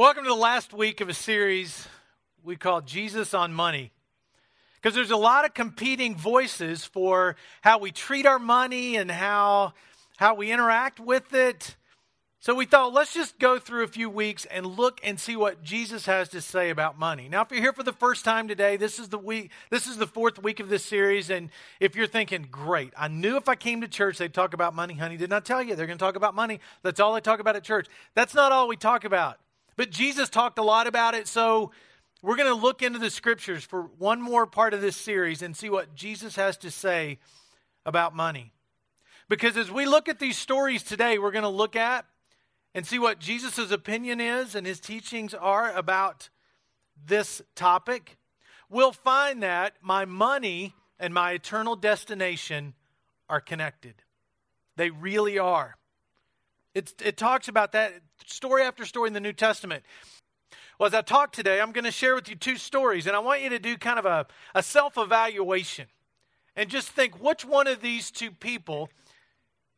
Welcome to the last week of a series we call Jesus on Money. Because there's a lot of competing voices for how we treat our money and how, how we interact with it. So we thought, let's just go through a few weeks and look and see what Jesus has to say about money. Now, if you're here for the first time today, this is the week, this is the fourth week of this series. And if you're thinking, great, I knew if I came to church, they'd talk about money. Honey, did not tell you. They're going to talk about money. That's all they talk about at church. That's not all we talk about. But Jesus talked a lot about it, so we're going to look into the scriptures for one more part of this series and see what Jesus has to say about money. Because as we look at these stories today, we're going to look at and see what Jesus' opinion is and his teachings are about this topic. We'll find that my money and my eternal destination are connected. They really are. It, it talks about that story after story in the New Testament. Well, as I talk today, I'm going to share with you two stories, and I want you to do kind of a, a self evaluation and just think which one of these two people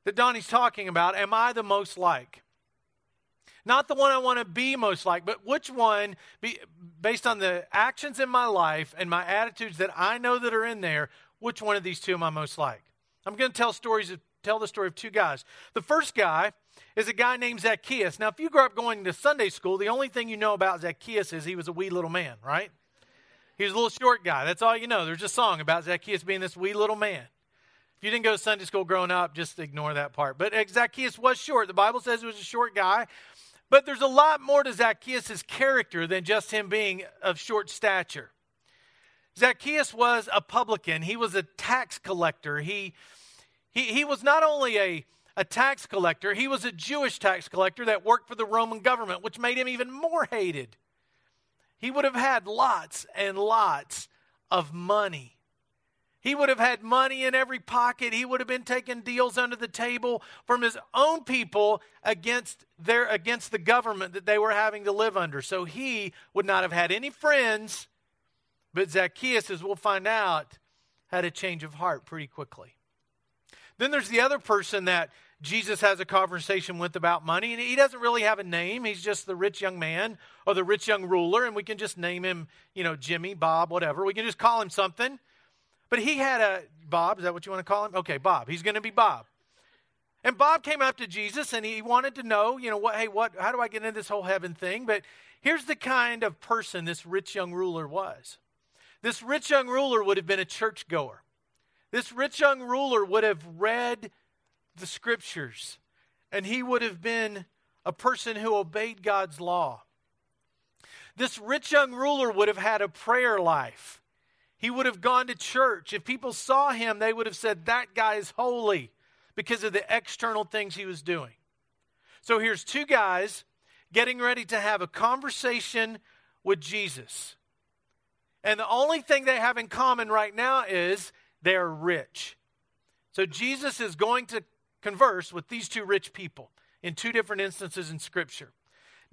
that Donnie's talking about am I the most like? Not the one I want to be most like, but which one, be, based on the actions in my life and my attitudes that I know that are in there, which one of these two am I most like? I'm going to tell stories, tell the story of two guys. The first guy is a guy named Zacchaeus. Now, if you grew up going to Sunday school, the only thing you know about Zacchaeus is he was a wee little man, right? He was a little short guy. That's all you know. There's a song about Zacchaeus being this wee little man. If you didn't go to Sunday school growing up, just ignore that part. But uh, Zacchaeus was short. The Bible says he was a short guy. But there's a lot more to Zacchaeus' character than just him being of short stature. Zacchaeus was a publican, he was a tax collector. He, he, he was not only a a tax collector. He was a Jewish tax collector that worked for the Roman government, which made him even more hated. He would have had lots and lots of money. He would have had money in every pocket. He would have been taking deals under the table from his own people against their against the government that they were having to live under. So he would not have had any friends. But Zacchaeus, as we'll find out, had a change of heart pretty quickly. Then there's the other person that Jesus has a conversation with about money, and he doesn't really have a name. He's just the rich young man or the rich young ruler, and we can just name him, you know, Jimmy, Bob, whatever. We can just call him something. But he had a Bob, is that what you want to call him? Okay, Bob. He's going to be Bob. And Bob came up to Jesus and he wanted to know, you know, what hey, what how do I get into this whole heaven thing? But here's the kind of person this rich young ruler was. This rich young ruler would have been a churchgoer. This rich young ruler would have read the scriptures and he would have been a person who obeyed God's law. This rich young ruler would have had a prayer life. He would have gone to church. If people saw him, they would have said, That guy is holy because of the external things he was doing. So here's two guys getting ready to have a conversation with Jesus. And the only thing they have in common right now is they're rich. So Jesus is going to converse with these two rich people in two different instances in Scripture.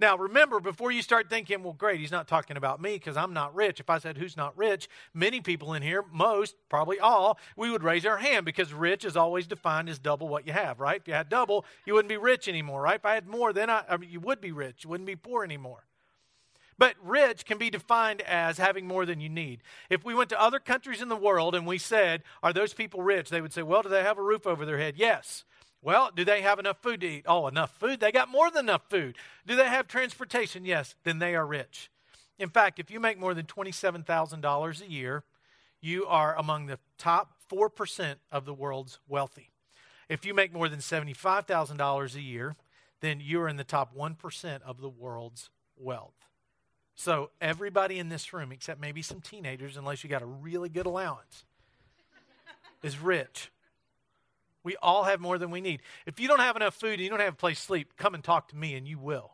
Now, remember, before you start thinking, well, great, he's not talking about me because I'm not rich. If I said who's not rich, many people in here, most, probably all, we would raise our hand because rich is always defined as double what you have, right? If you had double, you wouldn't be rich anymore, right? If I had more, then I, I mean, you would be rich. You wouldn't be poor anymore. But rich can be defined as having more than you need. If we went to other countries in the world and we said, Are those people rich? They would say, Well, do they have a roof over their head? Yes. Well, do they have enough food to eat? Oh, enough food. They got more than enough food. Do they have transportation? Yes. Then they are rich. In fact, if you make more than $27,000 a year, you are among the top 4% of the world's wealthy. If you make more than $75,000 a year, then you're in the top 1% of the world's wealth. So, everybody in this room, except maybe some teenagers, unless you got a really good allowance, is rich. We all have more than we need. If you don't have enough food and you don't have a place to sleep, come and talk to me and you will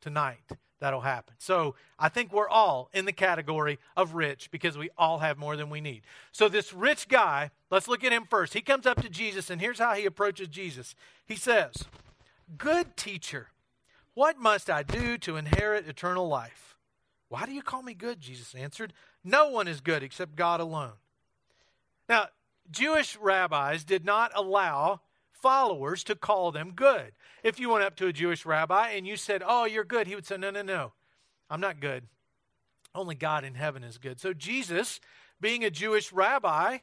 tonight. That'll happen. So I think we're all in the category of rich because we all have more than we need. So this rich guy, let's look at him first. He comes up to Jesus and here's how he approaches Jesus. He says, Good teacher, what must I do to inherit eternal life? Why do you call me good? Jesus answered. No one is good except God alone. Now, Jewish rabbis did not allow followers to call them good. If you went up to a Jewish rabbi and you said, Oh, you're good, he would say, No, no, no. I'm not good. Only God in heaven is good. So Jesus, being a Jewish rabbi,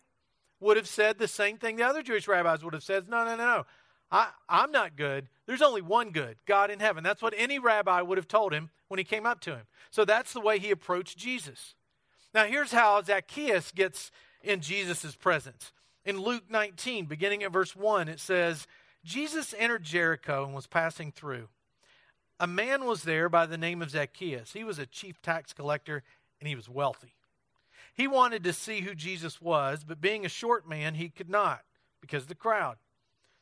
would have said the same thing the other Jewish rabbis would have said. No, no, no, no. I, I'm not good. There's only one good, God in heaven. That's what any rabbi would have told him when he came up to him. So that's the way he approached Jesus. Now, here's how Zacchaeus gets in Jesus' presence. In Luke 19, beginning at verse 1, it says, Jesus entered Jericho and was passing through. A man was there by the name of Zacchaeus. He was a chief tax collector and he was wealthy. He wanted to see who Jesus was, but being a short man, he could not because of the crowd.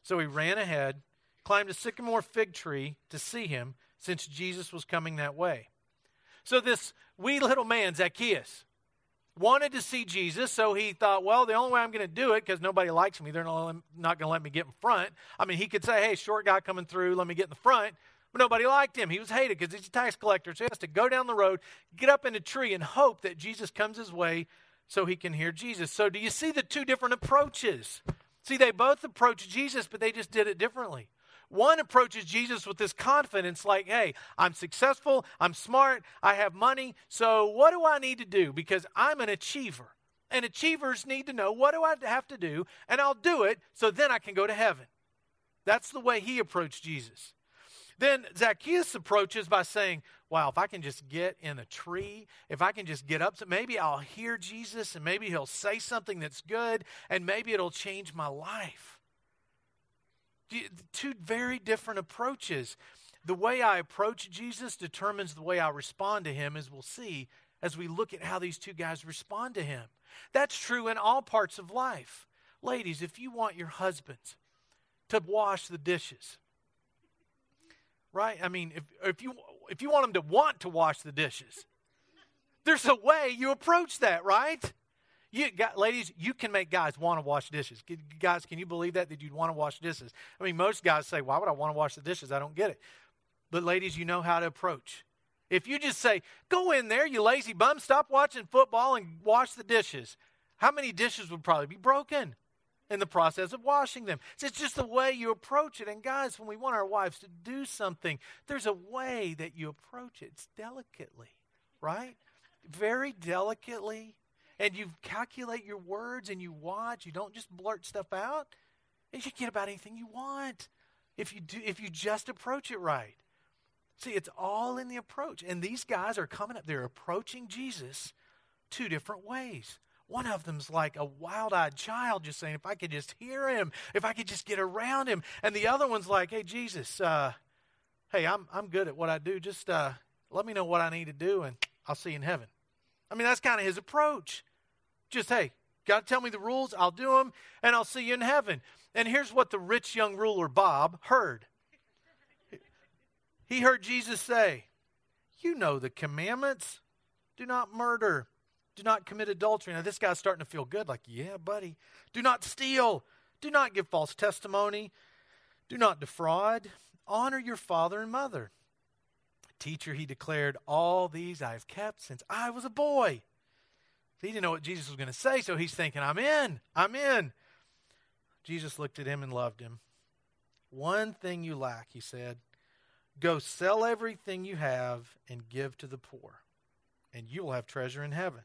So he ran ahead, climbed a sycamore fig tree to see him, since Jesus was coming that way. So this wee little man, Zacchaeus, wanted to see Jesus, so he thought, well, the only way I'm going to do it, because nobody likes me, they're not going to let me get in front. I mean, he could say, hey, short guy coming through, let me get in the front. But nobody liked him. He was hated because he's a tax collector. So he has to go down the road, get up in a tree, and hope that Jesus comes his way so he can hear Jesus. So do you see the two different approaches? See, they both approach Jesus, but they just did it differently. One approaches Jesus with this confidence, like, hey, I'm successful, I'm smart, I have money, so what do I need to do? Because I'm an achiever. And achievers need to know what do I have to do, and I'll do it so then I can go to heaven. That's the way he approached Jesus. Then Zacchaeus approaches by saying, Wow, if I can just get in a tree, if I can just get up, so maybe I'll hear Jesus and maybe he'll say something that's good and maybe it'll change my life. Two very different approaches. The way I approach Jesus determines the way I respond to him, as we'll see as we look at how these two guys respond to him. That's true in all parts of life. Ladies, if you want your husbands to wash the dishes, right? I mean, if, if, you, if you want them to want to wash the dishes, there's a way you approach that, right? You, got, ladies, you can make guys want to wash dishes. Guys, can you believe that, that you'd want to wash dishes? I mean, most guys say, why would I want to wash the dishes? I don't get it. But ladies, you know how to approach. If you just say, go in there, you lazy bum, stop watching football and wash the dishes, how many dishes would probably be broken? In the process of washing them. So it's just the way you approach it. And guys, when we want our wives to do something, there's a way that you approach it. It's delicately, right? Very delicately. And you calculate your words and you watch. You don't just blurt stuff out. And you get about anything you want if you do if you just approach it right. See, it's all in the approach. And these guys are coming up, they're approaching Jesus two different ways. One of them's like a wild eyed child, just saying, if I could just hear him, if I could just get around him. And the other one's like, hey, Jesus, uh, hey, I'm, I'm good at what I do. Just uh, let me know what I need to do, and I'll see you in heaven. I mean, that's kind of his approach. Just, hey, God tell me the rules, I'll do them, and I'll see you in heaven. And here's what the rich young ruler, Bob, heard. He heard Jesus say, You know the commandments do not murder, do not commit adultery. Now, this guy's starting to feel good, like, yeah, buddy. Do not steal. Do not give false testimony. Do not defraud. Honor your father and mother. Teacher, he declared, all these I have kept since I was a boy. He didn't know what Jesus was going to say, so he's thinking, I'm in. I'm in. Jesus looked at him and loved him. One thing you lack, he said. Go sell everything you have and give to the poor, and you will have treasure in heaven.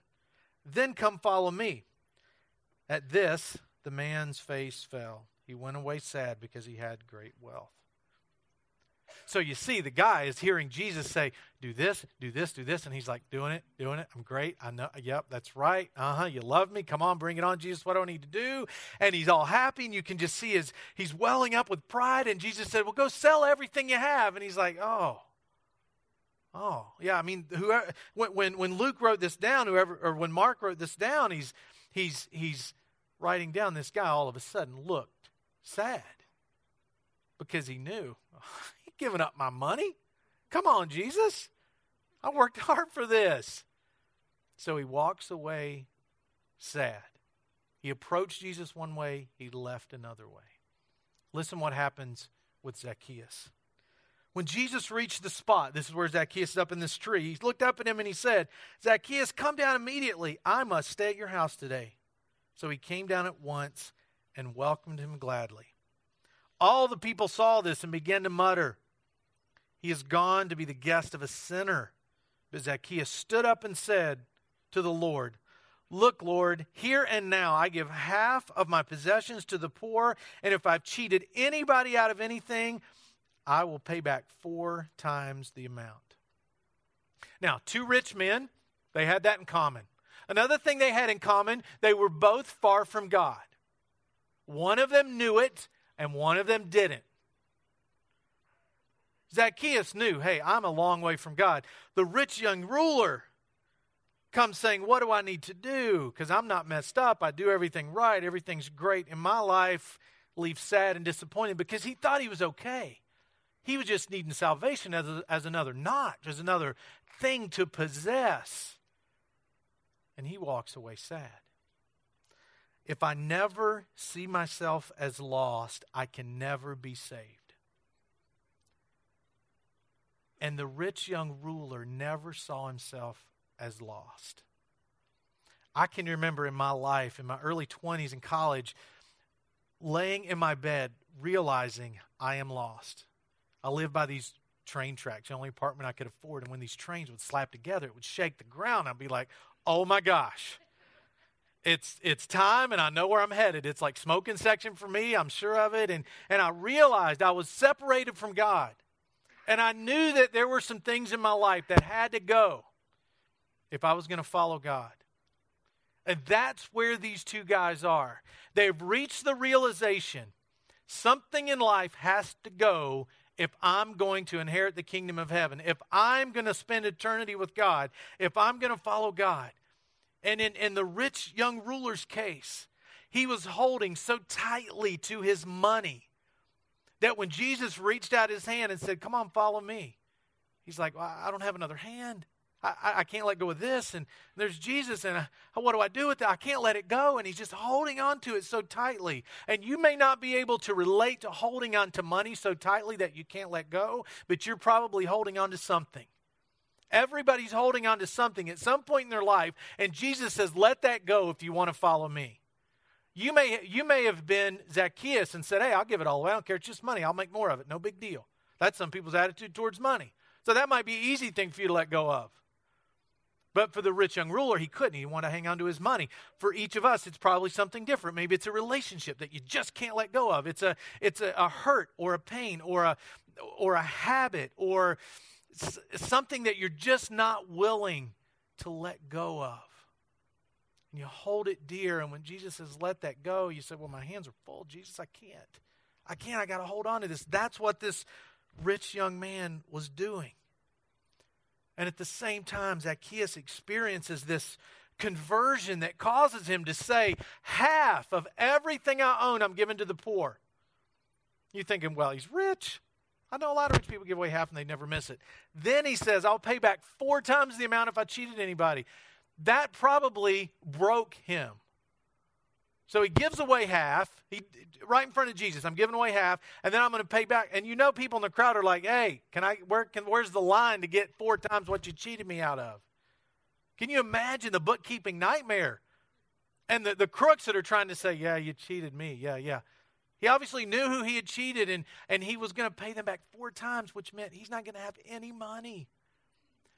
Then come follow me. At this, the man's face fell. He went away sad because he had great wealth. So you see, the guy is hearing Jesus say, Do this, do this, do this. And he's like, Doing it, doing it. I'm great. I know. Yep, that's right. Uh huh. You love me. Come on, bring it on, Jesus. What do I need to do? And he's all happy. And you can just see his, he's welling up with pride. And Jesus said, Well, go sell everything you have. And he's like, Oh, Oh, yeah. I mean, whoever when when Luke wrote this down, whoever or when Mark wrote this down, he's he's he's writing down this guy all of a sudden looked sad because he knew he giving up my money. Come on, Jesus. I worked hard for this. So he walks away sad. He approached Jesus one way, he left another way. Listen what happens with Zacchaeus. When Jesus reached the spot, this is where Zacchaeus is up in this tree, he looked up at him and he said, Zacchaeus, come down immediately. I must stay at your house today. So he came down at once and welcomed him gladly. All the people saw this and began to mutter, He is gone to be the guest of a sinner. But Zacchaeus stood up and said to the Lord, Look, Lord, here and now I give half of my possessions to the poor, and if I've cheated anybody out of anything, I will pay back four times the amount. Now, two rich men, they had that in common. Another thing they had in common, they were both far from God. One of them knew it, and one of them didn't. Zacchaeus knew, hey, I'm a long way from God. The rich young ruler comes saying, What do I need to do? Because I'm not messed up. I do everything right. Everything's great in my life. Leaves sad and disappointed because he thought he was okay. He was just needing salvation as, a, as another notch, as another thing to possess. And he walks away sad. If I never see myself as lost, I can never be saved. And the rich young ruler never saw himself as lost. I can remember in my life, in my early 20s in college, laying in my bed, realizing I am lost. I lived by these train tracks, the only apartment I could afford. And when these trains would slap together, it would shake the ground. I'd be like, oh my gosh. It's it's time and I know where I'm headed. It's like smoking section for me, I'm sure of it. And and I realized I was separated from God. And I knew that there were some things in my life that had to go if I was going to follow God. And that's where these two guys are. They've reached the realization something in life has to go if I'm going to inherit the kingdom of heaven, if I'm going to spend eternity with God, if I'm going to follow God. And in, in the rich young ruler's case, he was holding so tightly to his money that when Jesus reached out his hand and said, Come on, follow me, he's like, well, I don't have another hand. I, I, can't let go of this. And there's Jesus, and I, what do I do with that? I can't let it go. And he's just holding on to it so tightly. And you may not be able to relate to holding on to money so tightly that you can't let go, but you're probably holding on to something. Everybody's holding on to something at some point in their life, and Jesus says, Let that go if you want to follow me. You may, you may have been Zacchaeus and said, Hey, I'll give it all away. I don't care. It's just money. I'll make more of it. No big deal. That's some people's attitude towards money. So that might be an easy thing for you to let go of. But for the rich young ruler, he couldn't. He wanted to hang on to his money. For each of us, it's probably something different. Maybe it's a relationship that you just can't let go of. It's a, it's a, a hurt or a pain or a, or a habit or something that you're just not willing to let go of and you hold it dear. And when Jesus says, let that go, you say, well, my hands are full. Jesus, I can't. I can't. I got to hold on to this. That's what this rich young man was doing. And at the same time, Zacchaeus experiences this conversion that causes him to say, half of everything I own, I'm giving to the poor. You're thinking, well, he's rich. I know a lot of rich people give away half and they never miss it. Then he says, I'll pay back four times the amount if I cheated anybody that probably broke him. So he gives away half, he, right in front of Jesus. I'm giving away half, and then I'm going to pay back. And you know, people in the crowd are like, "Hey, can I? Where can? Where's the line to get four times what you cheated me out of?" Can you imagine the bookkeeping nightmare? And the, the crooks that are trying to say, "Yeah, you cheated me. Yeah, yeah." He obviously knew who he had cheated, and and he was going to pay them back four times, which meant he's not going to have any money.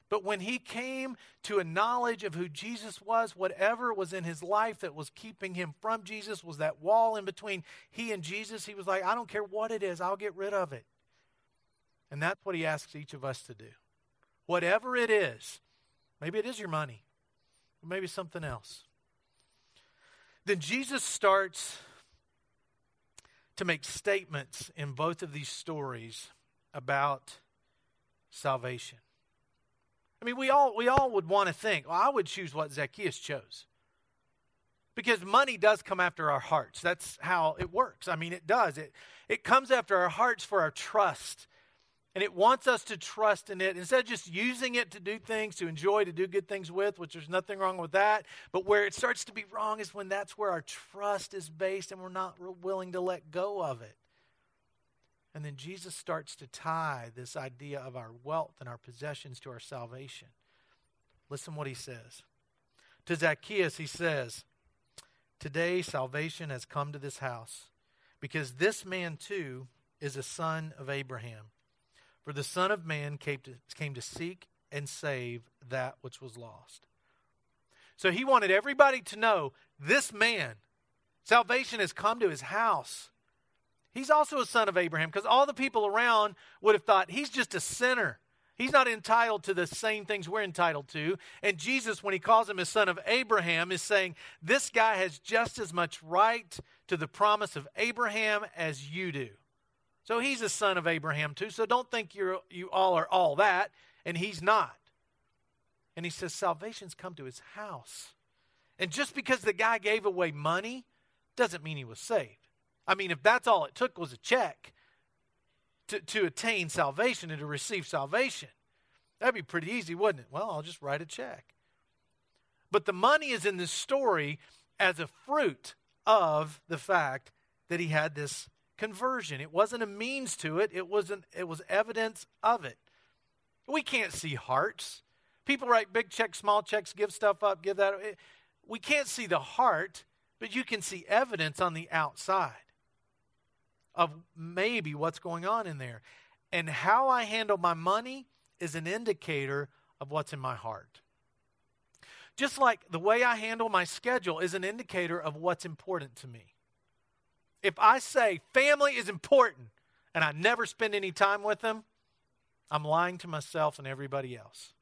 But when he came to a knowledge of who Jesus was, whatever was in his life that was keeping him from Jesus was that wall in between he and Jesus. He was like, I don't care what it is, I'll get rid of it. And that's what he asks each of us to do. Whatever it is, maybe it is your money, or maybe something else. Then Jesus starts to make statements in both of these stories about salvation. I mean, we all, we all would want to think, well, I would choose what Zacchaeus chose. Because money does come after our hearts. That's how it works. I mean, it does. It, it comes after our hearts for our trust. And it wants us to trust in it instead of just using it to do things, to enjoy, to do good things with, which there's nothing wrong with that. But where it starts to be wrong is when that's where our trust is based and we're not willing to let go of it. And then Jesus starts to tie this idea of our wealth and our possessions to our salvation. Listen what he says. To Zacchaeus, he says, Today salvation has come to this house, because this man too is a son of Abraham. For the Son of Man came to, came to seek and save that which was lost. So he wanted everybody to know this man, salvation has come to his house. He's also a son of Abraham because all the people around would have thought he's just a sinner. He's not entitled to the same things we're entitled to. And Jesus, when he calls him a son of Abraham, is saying, This guy has just as much right to the promise of Abraham as you do. So he's a son of Abraham too. So don't think you're, you all are all that, and he's not. And he says, Salvation's come to his house. And just because the guy gave away money doesn't mean he was saved. I mean, if that's all it took was a check, to, to attain salvation and to receive salvation. That'd be pretty easy, wouldn't it? Well, I'll just write a check. But the money is in this story as a fruit of the fact that he had this conversion. It wasn't a means to it, it wasn't it was evidence of it. We can't see hearts. People write big checks, small checks, give stuff up, give that. We can't see the heart, but you can see evidence on the outside of maybe what's going on in there. And how I handle my money is an indicator of what's in my heart. Just like the way I handle my schedule is an indicator of what's important to me. If I say family is important and I never spend any time with them, I'm lying to myself and everybody else.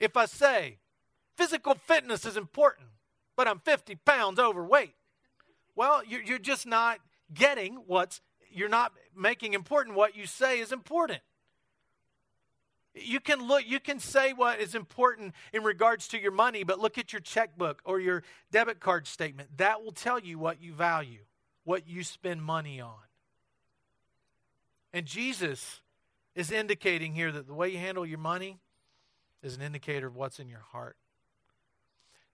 If I say physical fitness is important, but I'm 50 pounds overweight, well, you're, you're just not getting what's, you're not making important what you say is important. You can look, you can say what is important in regards to your money, but look at your checkbook or your debit card statement. That will tell you what you value, what you spend money on. And Jesus is indicating here that the way you handle your money is an indicator of what's in your heart.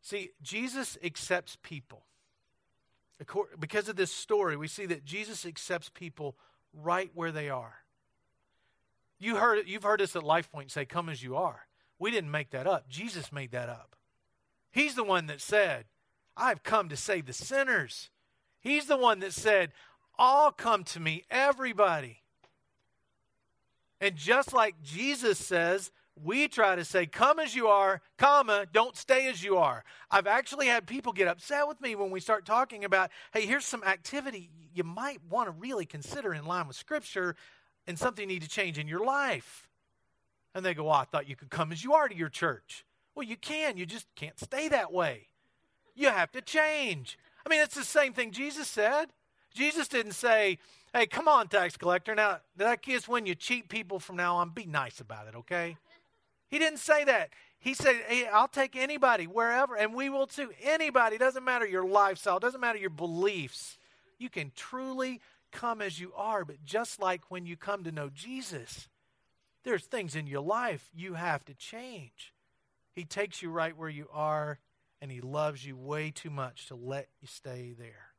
See, Jesus accepts people. Because of this story, we see that Jesus accepts people right where they are. You heard, you've heard us at LifePoint say, Come as you are. We didn't make that up. Jesus made that up. He's the one that said, I've come to save the sinners. He's the one that said, All come to me, everybody. And just like Jesus says, we try to say, come as you are, comma, don't stay as you are. I've actually had people get upset with me when we start talking about, hey, here's some activity you might want to really consider in line with Scripture and something you need to change in your life. And they go, oh, I thought you could come as you are to your church. Well, you can, you just can't stay that way. You have to change. I mean, it's the same thing Jesus said. Jesus didn't say, hey, come on, tax collector. Now, that kiss when you cheat people from now on, be nice about it, okay? He didn't say that. He said, hey, I'll take anybody, wherever, and we will too. Anybody, doesn't matter your lifestyle, doesn't matter your beliefs. You can truly come as you are, but just like when you come to know Jesus, there's things in your life you have to change. He takes you right where you are, and He loves you way too much to let you stay there.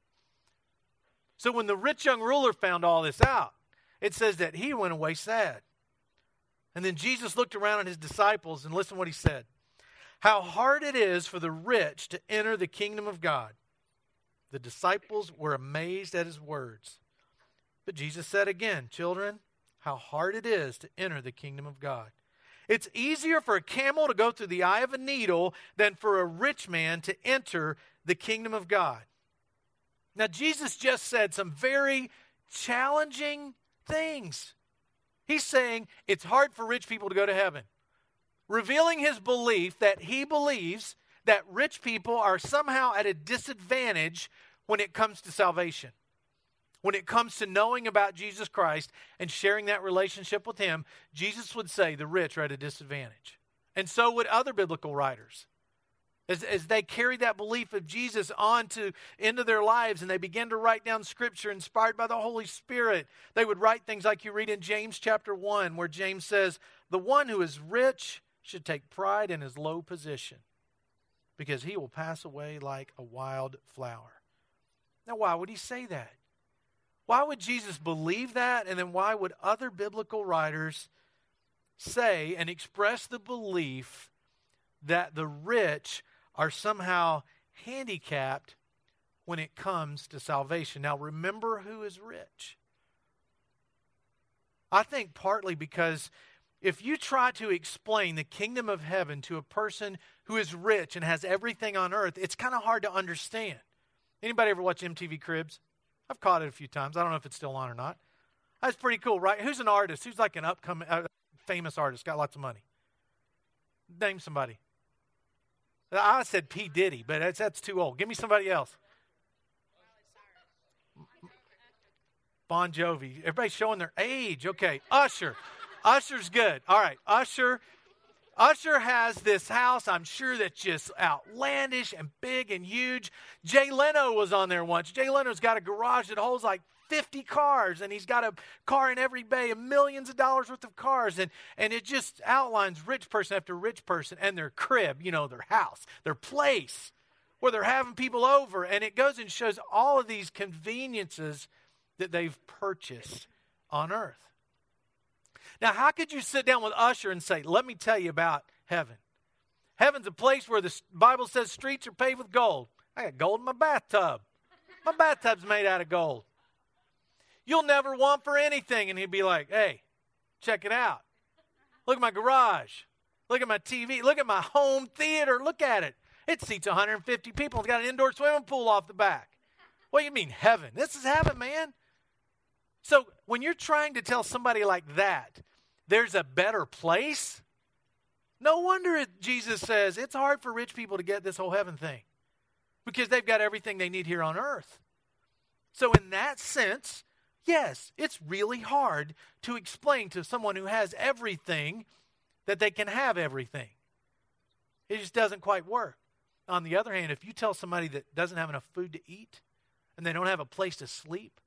So when the rich young ruler found all this out, it says that he went away sad. And then Jesus looked around at his disciples and listen what he said. How hard it is for the rich to enter the kingdom of God. The disciples were amazed at his words. But Jesus said again, Children, how hard it is to enter the kingdom of God. It's easier for a camel to go through the eye of a needle than for a rich man to enter the kingdom of God. Now, Jesus just said some very challenging things. He's saying it's hard for rich people to go to heaven, revealing his belief that he believes that rich people are somehow at a disadvantage when it comes to salvation. When it comes to knowing about Jesus Christ and sharing that relationship with him, Jesus would say the rich are at a disadvantage. And so would other biblical writers. As, as they carried that belief of Jesus on to into their lives and they began to write down scripture inspired by the Holy Spirit, they would write things like you read in James chapter 1, where James says, The one who is rich should take pride in his low position, because he will pass away like a wild flower. Now, why would he say that? Why would Jesus believe that? And then why would other biblical writers say and express the belief that the rich are somehow handicapped when it comes to salvation. Now, remember who is rich. I think partly because if you try to explain the kingdom of heaven to a person who is rich and has everything on earth, it's kind of hard to understand. Anybody ever watch MTV Cribs? I've caught it a few times. I don't know if it's still on or not. That's pretty cool, right? Who's an artist? Who's like an upcoming, uh, famous artist, got lots of money? Name somebody. I said P. Diddy, but that's, that's too old. Give me somebody else. Bon Jovi. Everybody's showing their age. Okay. Usher. Usher's good. All right. Usher. Usher has this house, I'm sure that's just outlandish and big and huge. Jay Leno was on there once. Jay Leno's got a garage that holds like 50 cars and he's got a car in every bay and millions of dollars worth of cars and and it just outlines rich person after rich person and their crib you know their house their place where they're having people over and it goes and shows all of these conveniences that they've purchased on earth. Now how could you sit down with usher and say let me tell you about heaven. Heaven's a place where the bible says streets are paved with gold. I got gold in my bathtub. My bathtub's made out of gold you'll never want for anything. And he'd be like, hey, check it out. Look at my garage. Look at my TV. Look at my home theater. Look at it. It seats 150 people. It's got an indoor swimming pool off the back. What do you mean, heaven? This is heaven, man. So when you're trying to tell somebody like that, there's a better place, no wonder Jesus says it's hard for rich people to get this whole heaven thing because they've got everything they need here on earth. So, in that sense, Yes, it's really hard to explain to someone who has everything that they can have everything. It just doesn't quite work. On the other hand, if you tell somebody that doesn't have enough food to eat, and they don't have a place to sleep,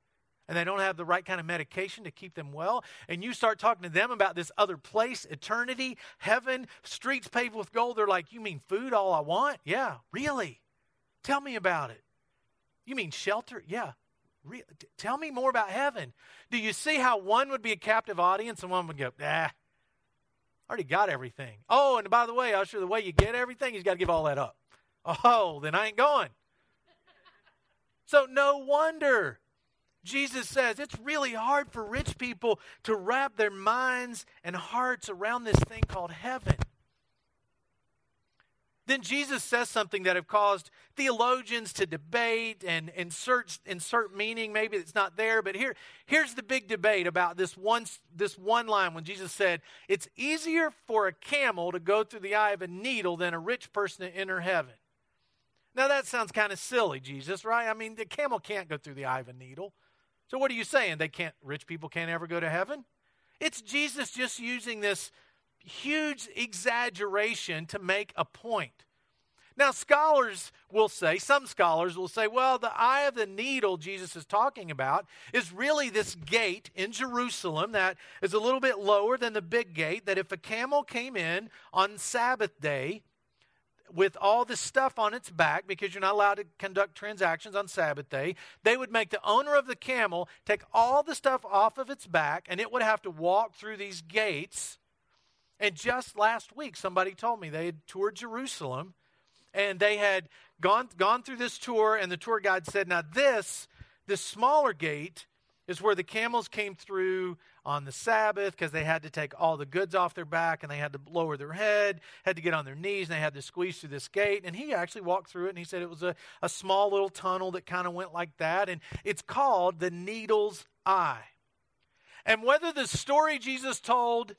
and they don't have the right kind of medication to keep them well, and you start talking to them about this other place, eternity, heaven, streets paved with gold, they're like, You mean food, all I want? Yeah, really? Tell me about it. You mean shelter? Yeah, Tell me more about heaven. Do you see how one would be a captive audience and one would go, ah, I already got everything. Oh, and by the way, Usher, the way you get everything, you've got to give all that up. Oh, then I ain't going. so no wonder Jesus says it's really hard for rich people to wrap their minds and hearts around this thing called heaven. Then Jesus says something that have caused theologians to debate and insert, insert meaning. Maybe it's not there, but here, here's the big debate about this one, this one line when Jesus said, It's easier for a camel to go through the eye of a needle than a rich person to enter heaven. Now that sounds kind of silly, Jesus, right? I mean, the camel can't go through the eye of a needle. So what are you saying? They can't rich people can't ever go to heaven? It's Jesus just using this huge exaggeration to make a point. Now, scholars will say, some scholars will say, well, the eye of the needle Jesus is talking about is really this gate in Jerusalem that is a little bit lower than the big gate. That if a camel came in on Sabbath day with all this stuff on its back, because you're not allowed to conduct transactions on Sabbath day, they would make the owner of the camel take all the stuff off of its back and it would have to walk through these gates and just last week, somebody told me they had toured Jerusalem and they had gone, gone through this tour, and the tour guide said, Now, this, this smaller gate, is where the camels came through on the Sabbath because they had to take all the goods off their back and they had to lower their head, had to get on their knees, and they had to squeeze through this gate. And he actually walked through it and he said it was a, a small little tunnel that kind of went like that. And it's called the Needle's Eye. And whether the story Jesus told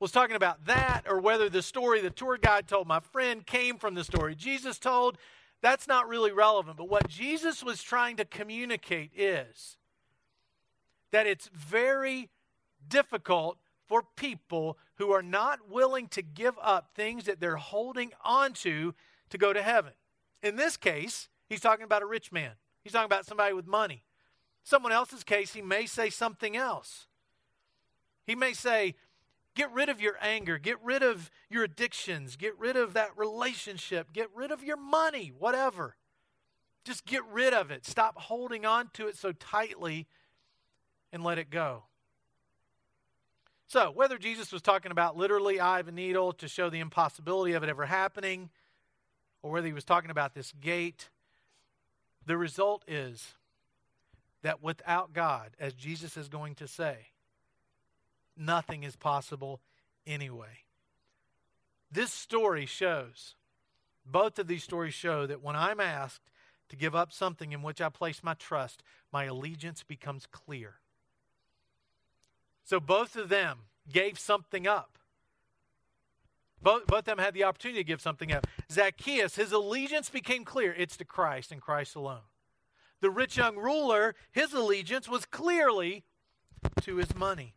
was talking about that or whether the story the tour guide told my friend came from the story Jesus told, that's not really relevant. But what Jesus was trying to communicate is that it's very difficult for people who are not willing to give up things that they're holding onto to go to heaven. In this case, he's talking about a rich man. He's talking about somebody with money. Someone else's case, he may say something else. He may say, Get rid of your anger. Get rid of your addictions. Get rid of that relationship. Get rid of your money, whatever. Just get rid of it. Stop holding on to it so tightly and let it go. So, whether Jesus was talking about literally eye of a needle to show the impossibility of it ever happening, or whether he was talking about this gate, the result is that without God, as Jesus is going to say, nothing is possible anyway. This story shows, both of these stories show that when I'm asked to give up something in which I place my trust, my allegiance becomes clear. So both of them gave something up. Both, both of them had the opportunity to give something up. Zacchaeus, his allegiance became clear. It's to Christ and Christ alone. The rich young ruler, his allegiance was clearly to his money.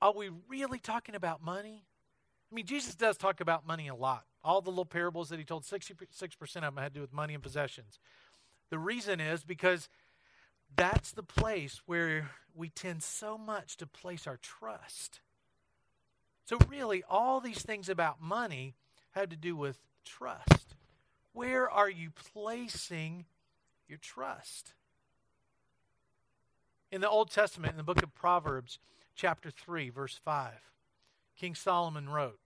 Are we really talking about money? I mean, Jesus does talk about money a lot. All the little parables that he told, 66% of them had to do with money and possessions. The reason is because that's the place where we tend so much to place our trust. So, really, all these things about money have to do with trust. Where are you placing your trust? In the Old Testament, in the book of Proverbs, chapter 3, verse 5, King Solomon wrote,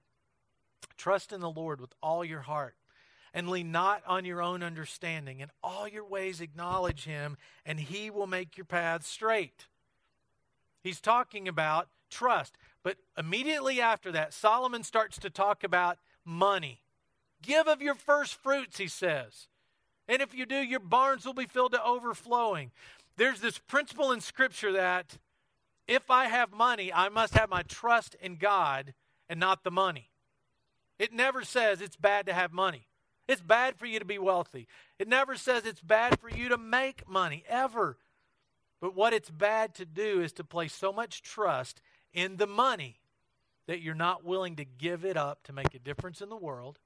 Trust in the Lord with all your heart and lean not on your own understanding. In all your ways acknowledge him, and he will make your paths straight. He's talking about trust. But immediately after that, Solomon starts to talk about money. Give of your first fruits, he says. And if you do, your barns will be filled to overflowing. There's this principle in Scripture that if I have money, I must have my trust in God and not the money. It never says it's bad to have money. It's bad for you to be wealthy. It never says it's bad for you to make money, ever. But what it's bad to do is to place so much trust in the money that you're not willing to give it up to make a difference in the world,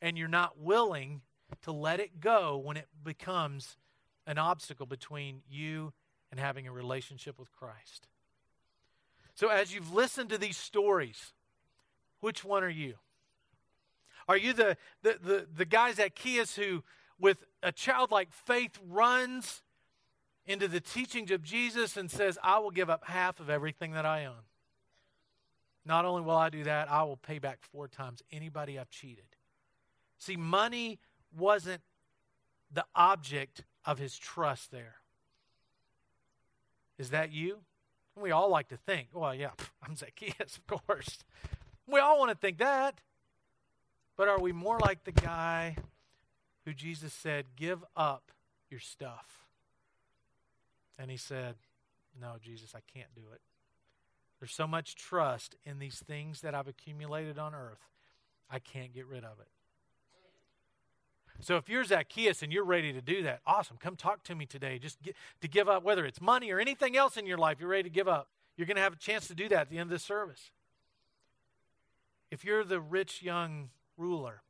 and you're not willing to let it go when it becomes an obstacle between you and having a relationship with Christ. So, as you've listened to these stories, which one are you? Are you the, the, the, the guy Zacchaeus who, with a childlike faith, runs into the teachings of Jesus and says, I will give up half of everything that I own? Not only will I do that, I will pay back four times anybody I've cheated. See, money wasn't the object of his trust there. Is that you? We all like to think, well, yeah, I'm Zacchaeus, of course. We all want to think that. But are we more like the guy who Jesus said, Give up your stuff? And he said, No, Jesus, I can't do it. There's so much trust in these things that I've accumulated on earth, I can't get rid of it. So if you're Zacchaeus and you're ready to do that, awesome. Come talk to me today. Just get, to give up, whether it's money or anything else in your life, you're ready to give up. You're going to have a chance to do that at the end of this service. If you're the rich young ruler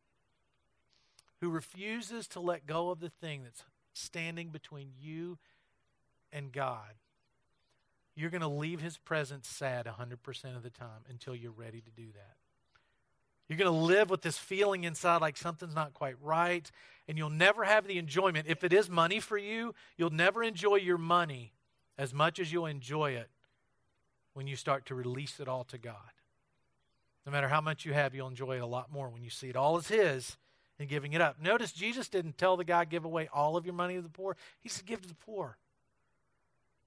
who refuses to let go of the thing that's standing between you and God, you're going to leave his presence sad 100% of the time until you're ready to do that. You're going to live with this feeling inside like something's not quite right, and you'll never have the enjoyment. If it is money for you, you'll never enjoy your money as much as you'll enjoy it when you start to release it all to God. No matter how much you have, you'll enjoy it a lot more when you see it all as His and giving it up. Notice Jesus didn't tell the guy, give away all of your money to the poor. He said, give to the poor.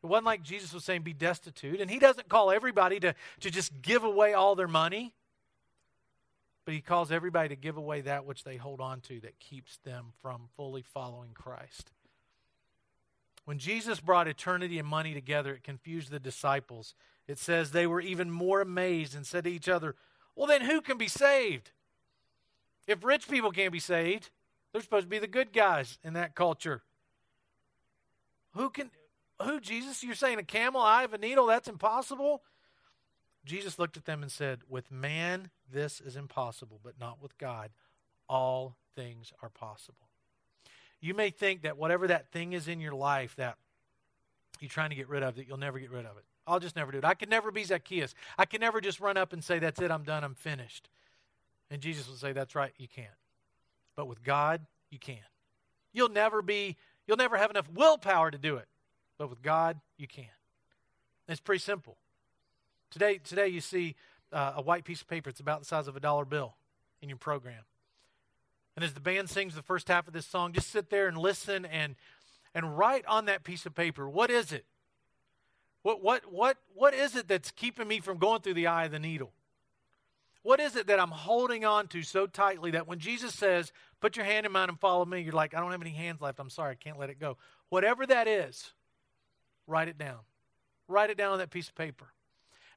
It wasn't like Jesus was saying, be destitute. And He doesn't call everybody to, to just give away all their money, but He calls everybody to give away that which they hold on to that keeps them from fully following Christ. When Jesus brought eternity and money together, it confused the disciples. It says they were even more amazed and said to each other, well, then who can be saved? If rich people can't be saved, they're supposed to be the good guys in that culture. Who can, who, Jesus? You're saying a camel, eye of a needle? That's impossible? Jesus looked at them and said, With man, this is impossible, but not with God. All things are possible. You may think that whatever that thing is in your life that you're trying to get rid of, that you'll never get rid of it. I'll just never do it. I can never be Zacchaeus. I can never just run up and say, That's it, I'm done, I'm finished. And Jesus will say, That's right, you can't. But with God, you can. You'll never be, you'll never have enough willpower to do it. But with God, you can. It's pretty simple. Today, today you see uh, a white piece of paper. It's about the size of a dollar bill in your program. And as the band sings the first half of this song, just sit there and listen and, and write on that piece of paper what is it What, what, what, what is it that's keeping me from going through the eye of the needle? What is it that I'm holding on to so tightly that when Jesus says, put your hand in mine and follow me, you're like, I don't have any hands left. I'm sorry, I can't let it go. Whatever that is, write it down. Write it down on that piece of paper.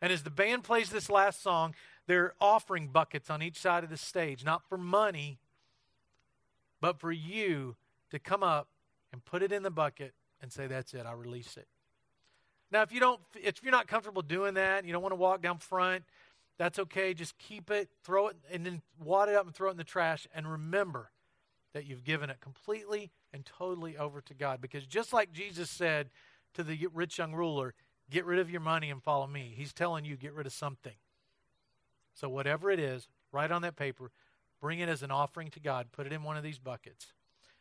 And as the band plays this last song, they're offering buckets on each side of the stage, not for money, but for you to come up and put it in the bucket and say, That's it, I release it. Now, if you don't, if you're not comfortable doing that, you don't want to walk down front, that's okay. Just keep it, throw it, and then wad it up and throw it in the trash. And remember that you've given it completely and totally over to God. Because just like Jesus said to the rich young ruler, get rid of your money and follow me, he's telling you, get rid of something. So, whatever it is, write on that paper, bring it as an offering to God, put it in one of these buckets.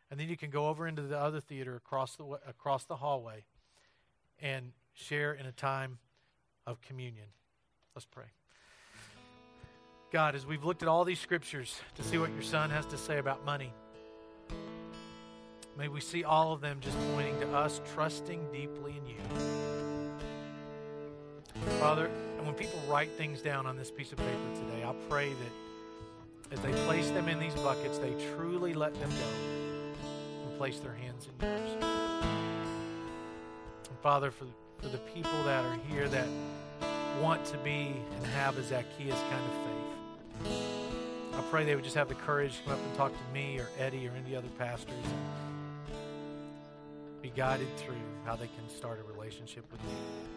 And then you can go over into the other theater across the, across the hallway and share in a time of communion. Let's pray. God, as we've looked at all these scriptures to see what your son has to say about money, may we see all of them just pointing to us trusting deeply in you. Father, and when people write things down on this piece of paper today, I pray that as they place them in these buckets, they truly let them go and place their hands in yours. And Father, for, for the people that are here that want to be and have a Zacchaeus kind of faith, I pray they would just have the courage to come up and talk to me or Eddie or any other pastors and be guided through how they can start a relationship with you.